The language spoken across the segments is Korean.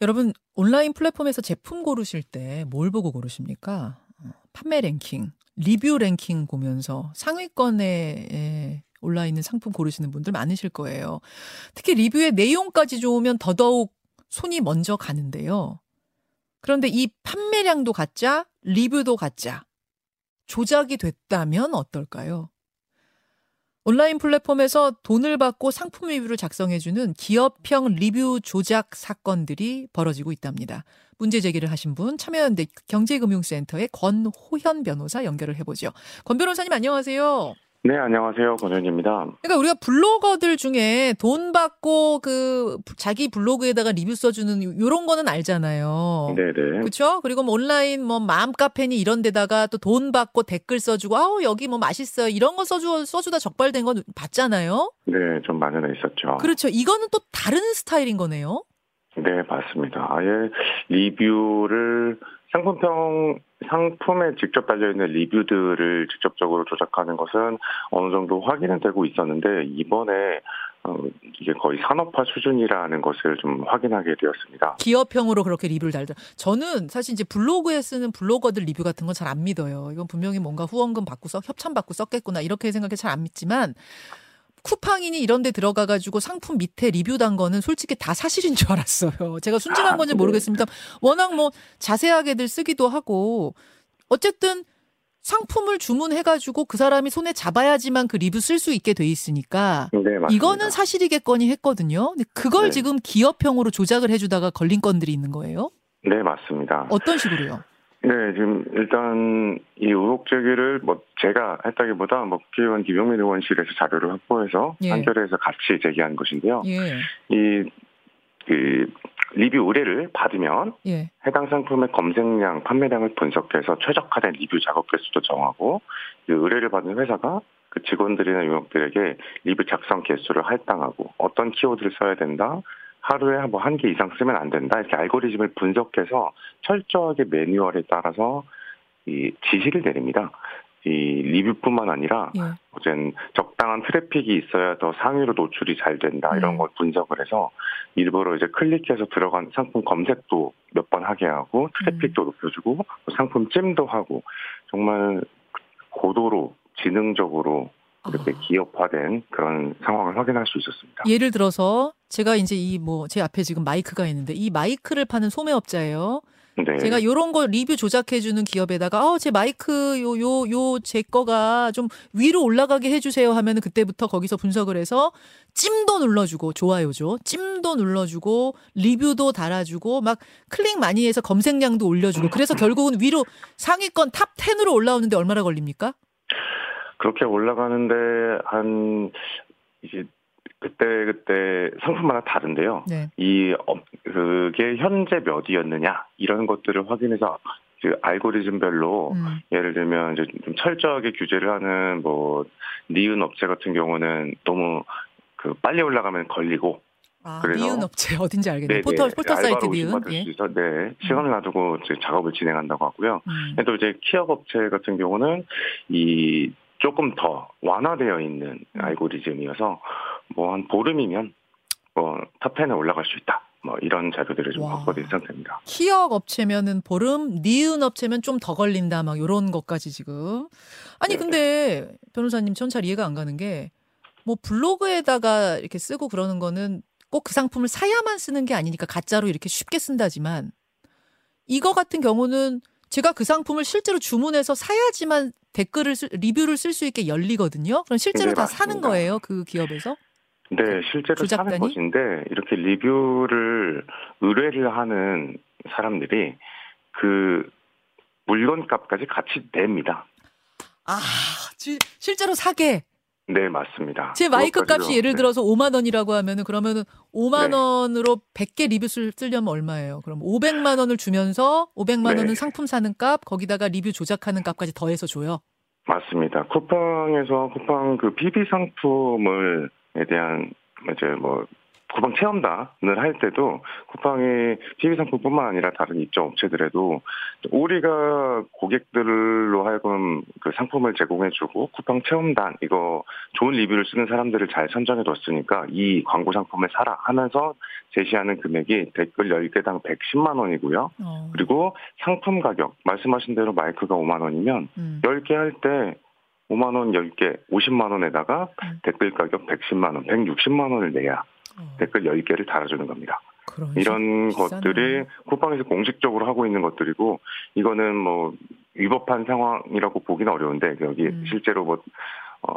여러분 온라인 플랫폼에서 제품 고르실 때 뭘 보고 고르십니까? 어, 판매 랭킹, 리뷰 랭킹 보면서 상위권에 올라 있는 상품 고르시는 분들 많으실 거예요. 특히 리뷰의 내용까지 좋으면 더더욱 손이 먼저 가는데요. 그런데 이 판매량도 가짜, 리뷰도 가짜. 조작이 됐다면 어떨까요? 온라인 플랫폼에서 돈을 받고 상품 리뷰를 작성해주는 기업형 리뷰 조작 사건들이 벌어지고 있답니다. 문제 제기를 하신 분 참여연대 경제금융센터의 권호현 변호사 연결을 해보죠. 권 변호사님 안녕하세요. 네, 안녕하세요. 권현입니다. 그러니까 우리가 블로거들 중에 돈 받고 그 자기 블로그에다가 리뷰 써주는 요런 거는 알잖아요. 네네. 그렇죠? 그리고 뭐 온라인 뭐 마음 카페니 이런 데다가 또 돈 받고 댓글 써주고 아우 여기 뭐 맛있어요 이런 거 써주 써주다 적발된 건 봤잖아요. 네, 좀 많은 애 있었죠. 그렇죠. 이거는 또 다른 스타일인 거네요. 네, 맞습니다. 아예 리뷰를 상품평 상품에 직접 달려있는 리뷰들을 직접적으로 조작하는 것은 어느 정도 확인은 되고 있었는데 이번에 어, 이게 거의 산업화 수준이라는 것을 좀 확인하게 되었습니다. 기업형으로 그렇게 리뷰를 달다. 저는 사실 이제 블로그에 쓰는 블로거들 리뷰 같은 건 잘 안 믿어요. 이건 분명히 뭔가 후원금 받고 써 협찬 받고 썼겠구나 이렇게 생각해 잘 안 믿지만 쿠팡이니 이런 데 들어가 가지고 상품 밑에 리뷰 단 거는 솔직히 다 사실인 줄 알았어요. 제가 순진한 건지 모르겠습니다. 워낙 뭐 자세하게들 쓰기도 하고 어쨌든 상품을 주문해 가지고 그 사람이 손에 잡아야지만 그 리뷰 쓸 수 있게 돼 있으니까 네, 맞습니다. 이거는 사실이겠거니 했거든요. 근데 그걸 네. 지금 기업형으로 조작을 해 주다가 걸린 건들이 있는 거예요. 네, 맞습니다. 어떤 식으로요? 네, 지금 일단 이 의혹 제기를 뭐 제가 했다기보다 뭐 국회의원 김용민 의원실에서 자료를 확보해서 예. 한겨레에서 같이 제기한 것인데요. 예. 이그 리뷰 의뢰를 받으면 예. 해당 상품의 검색량, 판매량을 분석해서 최적화된 리뷰 작업 개수도 정하고 그 의뢰를 받은 회사가 그 직원들이나 유목들에게 리뷰 작성 개수를 할당하고 어떤 키워드를 써야 된다. 하루에 뭐 한 개 이상 쓰면 안 된다. 이렇게 알고리즘을 분석해서 철저하게 매뉴얼에 따라서 이 지시를 내립니다. 이 리뷰뿐만 아니라 예. 어젠 적당한 트래픽이 있어야 더 상위로 노출이 잘 된다 이런 음. 걸 분석을 해서 일부러 이제 클릭해서 들어간 상품 검색도 몇 번 하게 하고 트래픽도 높여주고 상품 찜도 하고 정말 고도로 지능적으로 이렇게 아. 기업화된 그런 상황을 확인할 수 있었습니다. 예를 들어서 제가 이제 이 뭐 제 앞에 지금 마이크가 있는데 이 마이크를 파는 소매업자예요. 네. 제가 요런 거 리뷰 조작해 주는 기업에다가 어 제 마이크 요 요 요 제 거가 좀 위로 올라가게 해 주세요 하면은 그때부터 거기서 분석을 해서 찜도 눌러 주고 좋아요죠. 찜도 눌러 주고 리뷰도 달아 주고 막 클릭 많이 해서 검색량도 올려 주고 그래서 결국은 위로 상위권 탑 10으로 올라오는데 얼마나 걸립니까? 그렇게 올라가는데 한 이제 그때 그때 상품마다 다른데요. 네. 이 업- 그게 현재 몇이었느냐 이런 것들을 확인해서 그 알고리즘별로 음. 예를 들면 이제 좀 철저하게 규제를 하는 뭐 니은 업체 같은 경우는 너무 그 빨리 올라가면 걸리고 아, 그래서- 니은 업체 어딘지 알겠네. 네, 포털 네, 포털 사이트 알바로 미은. 의심받을 예. 수 있어 네 시간을 놔두고 이제 작업을 진행한다고 하고요. 음. 또 이제 기역 업체 같은 경우는 이 조금 더 완화되어 있는 음. 알고리즘이어서 뭐 한 보름이면 뭐 탑 10에 올라갈 수 있다. 뭐 이런 자료들을 좀 와. 확보된 상태입니다. 기역 업체면은 보름, 니은 업체면 좀 더 걸린다 막 요런 것까지 지금. 아니 네. 근데 변호사님 전 잘 이해가 안 가는 게 뭐 블로그에다가 이렇게 쓰고 그러는 거는 꼭 그 상품을 사야만 쓰는 게 아니니까 가짜로 이렇게 쉽게 쓴다지만 이거 같은 경우는 제가 그 상품을 실제로 주문해서 사야지만 댓글을 쓸, 리뷰를 쓸 수 있게 열리거든요. 그럼 실제로 네, 다 사는 맞습니다. 거예요, 그 기업에서? 네, 실제로 조작단이? 사는 것인데 이렇게 리뷰를 의뢰를 하는 사람들이 그 물건값까지 같이 냅니다. 아, 지- 실제로 사게. 네, 맞습니다. 제 마이크 값이 예를 네. 들어서 5만 원이라고 하면은 그러면은 5만 네. 원으로 100개 리뷰 쓸, 쓰려면 얼마예요? 그럼 500만 원을 주면서 500만 네. 원은 상품 사는 값, 거기다가 리뷰 조작하는 값까지 더해서 줘요. 맞습니다. 쿠팡에서 쿠팡 그 PB 상품을 에 대한 이제 뭐 쿠팡 체험단을 할 때도 쿠팡의 PB 상품뿐만 아니라 다른 입점 업체들에도 우리가 고객들로 하여금 그 상품을 제공해주고 쿠팡 체험단 이거 좋은 리뷰를 쓰는 사람들을 잘 선정해뒀으니까 이 광고 상품을 사라 하면서 제시하는 금액이 댓글 10개당 110만 원이고요. 어. 그리고 상품 가격 말씀하신 대로 마이크가 5만 원이면 음. 10개 할때 5만 원 10개 50만 원에다가 음. 댓글 가격 110만 원, 160만 원을 내야 어. 댓글 10개를 달아주는 겁니다. 이런 비싸네. 것들이 쿠팡에서 공식적으로 하고 있는 것들이고 이거는 뭐 위법한 상황이라고 보기는 어려운데 여기 음. 실제로 뭐 어,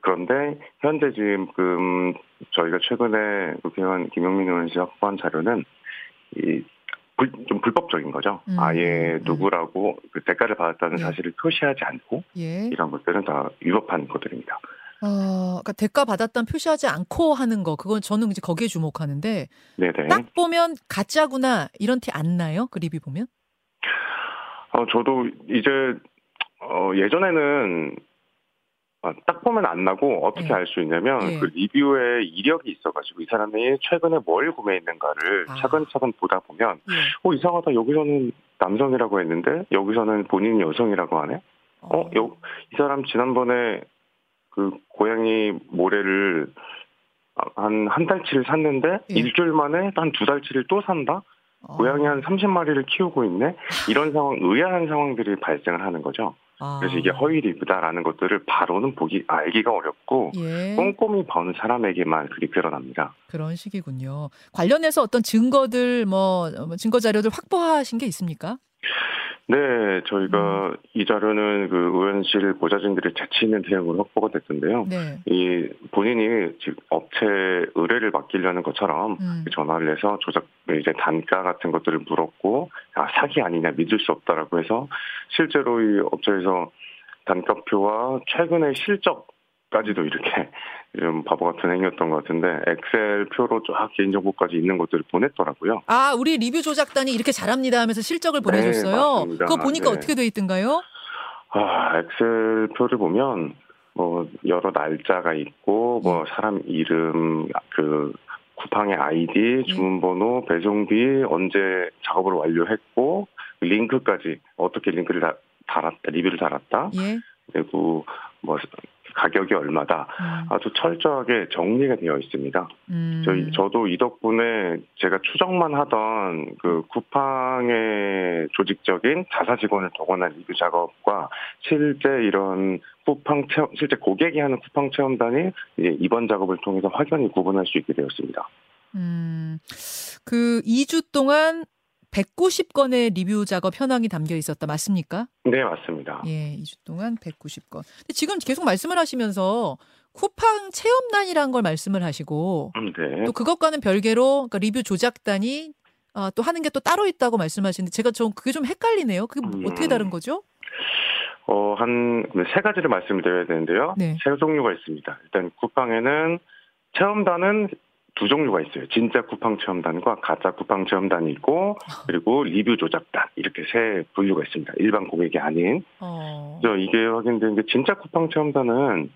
그런데 현재 지금 그 저희가 최근에 국회의원 김용민 의원 씨 확보한 자료는 이 불, 좀 불법적인 거죠. 음, 아예 음. 누구라고 그 대가를 받았다는 네. 사실을 표시하지 않고 예. 이런 것들은 다 위법한 것들입니다. 어, 그러니까 대가 받았다는 표시하지 않고 하는 거, 그건 저는 이제 거기에 주목하는데 네네. 딱 보면 가짜구나 이런 티 안 나요? 그 리뷰 보면? 어, 저도 이제, 어, 예전에는, 아, 딱 보면 안 나고 어떻게 예. 알수 있냐면 예. 그 리뷰에 이력이 있어가지고 이 사람이 최근에 뭘 구매했는가를 아. 차근차근 보다 보면 예. 어 이상하다 여기서는 남성이라고 했는데 여기서는 본인이 여성이라고 하네 어, 요, 이 사람 지난번에 그 고양이 모래를 한, 한 달치를 샀는데 예. 일주일 만에 한 두 달치를 또 산다? 어. 고양이 한 30마리를 키우고 있네? 이런 상황, 의아한 상황들이 발생을 하는 거죠. 아. 그래서 이게 허위 리뷰다라는 것들을 바로는 보기, 알기가 어렵고, 예. 꼼꼼히 보는 사람에게만 그게 드러납니다. 그런 식이군요. 관련해서 어떤 증거들 뭐 어, 증거 자료들 확보하신 게 있습니까? 네, 저희가 음. 이 자료는 그 의원실 보좌진들이 재치 있는 대응으로 확보가 됐던데요. 네. 이 본인이 즉 업체 의뢰를 맡기려는 것처럼 음. 전화를 해서 조작 이제 단가 같은 것들을 물었고 아 사기 아니냐 믿을 수 없다라고 해서 실제로 이 업체에서 단가표와 최근의 실적 까지도 이렇게 좀 바보 같은 행위였던 것 같은데 엑셀 표로 쫙 개인정보까지 있는 것들을 보냈더라고요. 아, 우리 리뷰 조작단이 이렇게 잘합니다 하면서 실적을 보내줬어요. 네. 그거 보니까 네. 어떻게 돼 있던가요? 아 엑셀 표를 보면 뭐 여러 날짜가 있고 뭐 사람 이름 그 쿠팡의 아이디, 주문번호, 배송비, 언제 작업을 완료했고 링크까지 어떻게 링크를 다, 달았다, 리뷰를 달았다, 예. 그리고 뭐 가격이 얼마다 음. 아주 철저하게 정리가 되어 있습니다. 음. 저희 저도 이 덕분에 제가 추정만 하던 그 쿠팡의 조직적인 자사 직원을 동원한 리뷰 작업과 실제 이런 쿠팡 체험 실제 고객이 하는 쿠팡 체험단이 이번 작업을 통해서 확연히 구분할 수 있게 되었습니다. 음, 그 2주 동안 190건의 리뷰 작업 현황이 담겨 있었다. 맞습니까? 네 맞습니다. 예, 2주 동안 190건. 근데 지금 계속 말씀을 하시면서 쿠팡 체험단이라는 걸 말씀을 하시고 음, 네. 또 그것과는 별개로 그러니까 리뷰 조작단이 아, 또 하는 게 또 따로 있다고 말씀하시는데 제가 좀 그게 좀 헷갈리네요. 그게 뭐 음. 어떻게 다른 거죠? 어, 한 세 가지를 말씀을 드려야 되는데요. 네. 세 종류가 있습니다. 일단 쿠팡에는 체험단은 두 종류가 있어요. 진짜 쿠팡 체험단과 가짜 쿠팡 체험단이 있고 그리고 리뷰 조작단 이렇게 세 분류가 있습니다. 일반 고객이 아닌. 어. 그래서 이게 확인된 게 진짜 쿠팡 체험단은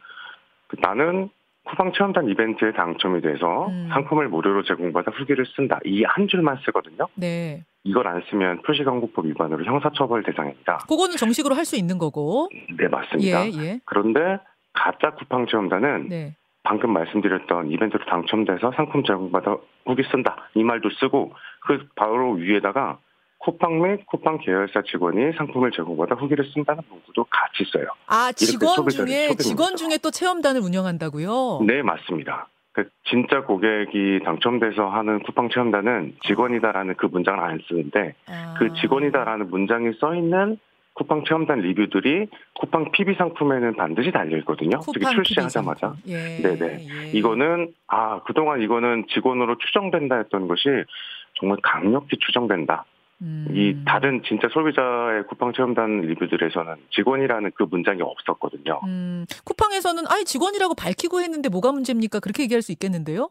그 나는 쿠팡 체험단 이벤트에 당첨이 돼서 음. 상품을 무료로 제공받아 후기를 쓴다. 이 한 줄만 쓰거든요. 네. 이걸 안 쓰면 표시광고법 위반으로 형사처벌 대상입니다. 그거는 정식으로 할 수 있는 거고. 네, 맞습니다. 예, 예. 그런데 가짜 쿠팡 체험단은 네. 방금 말씀드렸던 이벤트로 당첨돼서 상품 제공받아 후기 쓴다 이 말도 쓰고 그 바로 위에다가 쿠팡 및 쿠팡 계열사 직원이 상품을 제공받아 후기를 쓴다는 문구도 같이 써요. 아, 직원 중에 소비를 직원. 중에 또 체험단을 운영한다고요? 네 맞습니다. 그 진짜 고객이 당첨돼서 하는 쿠팡 체험단은 직원이다라는 그 문장을 안 쓰는데 아. 그 직원이다라는 문장이 써 있는 쿠팡 체험단 리뷰들이 쿠팡 PB 상품에는 반드시 달려 있거든요. 특히 출시하자마자. 예. 네네. 예. 이거는 아 그동안 이거는 직원으로 추정된다 했던 것이 정말 강력히 추정된다. 음. 이 다른 진짜 소비자의 쿠팡 체험단 리뷰들에서는 직원이라는 그 문장이 없었거든요. 음, 쿠팡에서는 아이 직원이라고 밝히고 했는데 뭐가 문제입니까? 그렇게 얘기할 수 있겠는데요?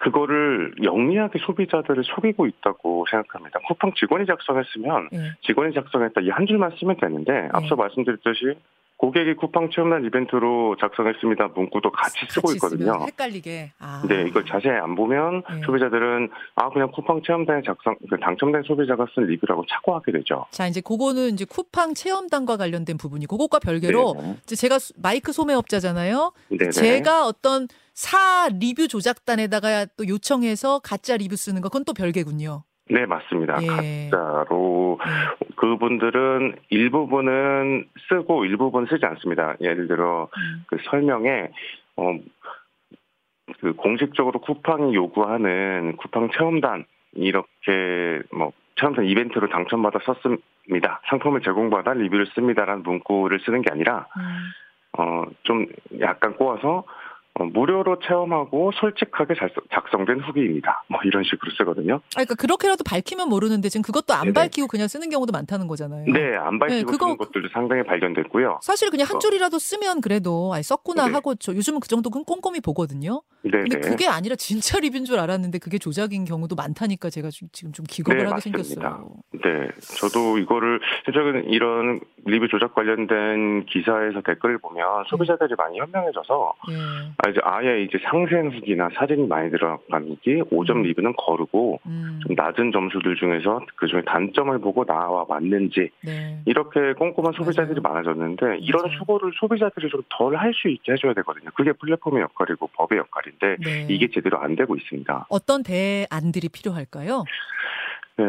그거를 영리하게 소비자들을 속이고 있다고 생각합니다. 쿠팡 직원이 작성했으면 예. 직원이 작성했다 이 한 줄만 쓰면 되는데 앞서 말씀드렸듯이 고객이 쿠팡 체험단 이벤트로 작성했습니다. 문구도 같이 쓰고 같이 있거든요. 쓰면 헷갈리게. 아. 네, 이걸 자세히 안 보면 네. 소비자들은 아 그냥 쿠팡 체험단에 작성 그 당첨된 소비자가 쓴 리뷰라고 착오하게 되죠. 자, 이제 그거는 이제 쿠팡 체험단과 관련된 부분이 그것과 별개로 네, 이제 제가 수- 마이크 소매업자잖아요. 네, 네. 제가 어떤 사 리뷰 조작단에다가 또 요청해서 가짜 리뷰 쓰는 거 그건 또 별개군요. 네, 맞습니다. 예. 가짜로 예. 그분들은 일부분은 쓰고 일부분 쓰지 않습니다. 예를 들어 음. 그 설명에 어, 그 공식적으로 쿠팡이 요구하는 쿠팡 체험단 이렇게 뭐 체험단 이벤트로 당첨받아 썼습니다. 상품을 제공받아 리뷰를 씁니다라는 문구를 쓰는 게 아니라 음. 어좀 약간 꼬아서 어, 무료로 체험하고 솔직하게 잘- 작성된 후기입니다. 뭐 이런 식으로 쓰거든요. 아, 그러니까 그렇게라도 밝히면 모르는데 지금 그것도 안 네네. 밝히고 그냥 쓰는 경우도 많다는 거잖아요. 네, 안 밝히고 그거- 쓰는 것들도 상당히 발견됐고요. 사실 그냥 한 어. 줄이라도 쓰면 그래도 아니 썼구나 네. 하고 저 요즘은 그 정도 는 꼼꼼히 보거든요. 네, 근데 네. 그게 아니라 진짜 리뷰인 줄 알았는데 그게 조작인 경우도 많다니까 제가 지- 지금 좀 기겁을 네, 하게 맞습니다. 생겼어요. 네, 저도 이거를 최근 이런 리뷰 조작 관련된 기사에서 댓글을 보면 소비자들이 많이 현명해져서 예. 아, 이제 아예 이제 상세한 후기나 사진이 많이 들어간 후기, 5점 음. 리뷰는 거르고 음. 좀 낮은 점수들 중에서 그 중에 단점을 보고 나와 맞는지 네. 이렇게 꼼꼼한 소비자들이 맞아요. 많아졌는데 이런 맞아요. 수고를 소비자들이 좀 덜 할 수 있게 해줘야 되거든요. 그게 플랫폼의 역할이고 법의 역할인데 네. 이게 제대로 안 되고 있습니다. 어떤 대안들이 필요할까요? 네,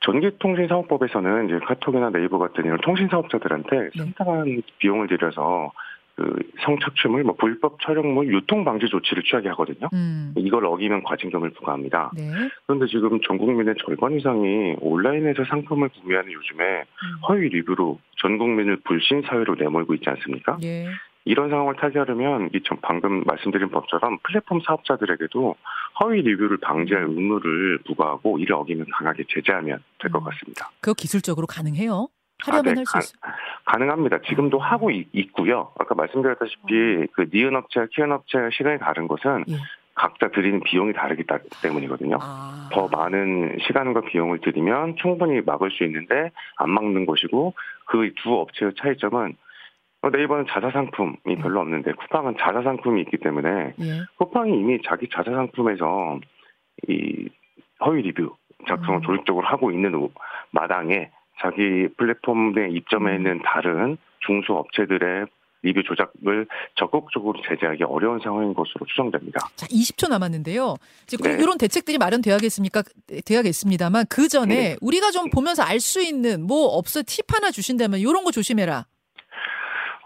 전기통신사업법에서는 이제 카톡이나 네이버 같은 이런 통신사업자들한테 네. 상당한 비용을 들여서 그 성착취물, 뭐 불법 촬영물 유통 방지 조치를 취하게 하거든요. 음. 이걸 어기면 과징금을 부과합니다. 네. 그런데 지금 전 국민의 절반 이상이 온라인에서 상품을 구매하는 요즘에 음. 허위 리뷰로 전 국민을 불신 사회로 내몰고 있지 않습니까? 예. 이런 상황을 타개하려면 이 전- 방금 말씀드린 법처럼 플랫폼 사업자들에게도 허위 리뷰를 방지할 의무를 부과하고 이를 어기면 강하게 제재하면 될것 음. 같습니다. 그거 기술적으로 가능해요? 하려면 아, 네, 할수 가- 있어요. 가능합니다. 지금도 음. 하고 있, 고요 아까 말씀드렸다시피 그 니은 업체와 키은 업체의 시간이 다른 것은 예. 각자 드리는 비용이 다르기 다- 때문이거든요. 아. 더 많은 시간과 비용을 들이면 충분히 막을 수 있는데 안 막는 것이고 그 두 업체의 차이점은 어, 네이버는 자사 상품이 음. 별로 없는데 쿠팡은 자사 상품이 있기 때문에 예. 쿠팡이 이미 자기 자사 상품에서 이 허위 리뷰 작성을 음. 조직적으로 하고 있는 우- 마당에 자기 플랫폼 내 입점해 음. 있는 다른 중소 업체들의 리뷰 조작을 적극적으로 제재하기 어려운 상황인 것으로 추정됩니다. 자, 20초 남았는데요. 그 네. 이런 대책들이 마련돼야겠습니까? 돼야겠습니다만 그 전에 네. 우리가 좀 보면서 알 수 있는 뭐 없어 팁 하나 주신다면 이런 거 조심해라.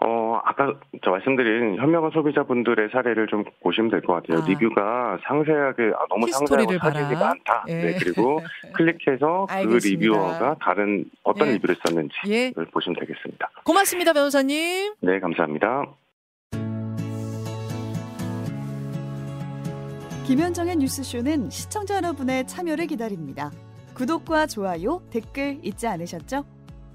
어, 아까 저 말씀드린 현명한 소비자분들의 사례를 좀 보시면 될 것 같아요. 아. 리뷰가 상세하게, 아, 너무 상세하고 사진이. 많다. 예. 네, 그리고 클릭해서 그 알겠습니다. 리뷰어가 다른 어떤 예. 리뷰를 썼는지 예. 를 보시면 되겠습니다. 고맙습니다, 변호사님. 네, 감사합니다. 김현정의 뉴스쇼는 시청자 여러분의 참여를 기다립니다. 구독과 좋아요, 댓글 잊지 않으셨죠?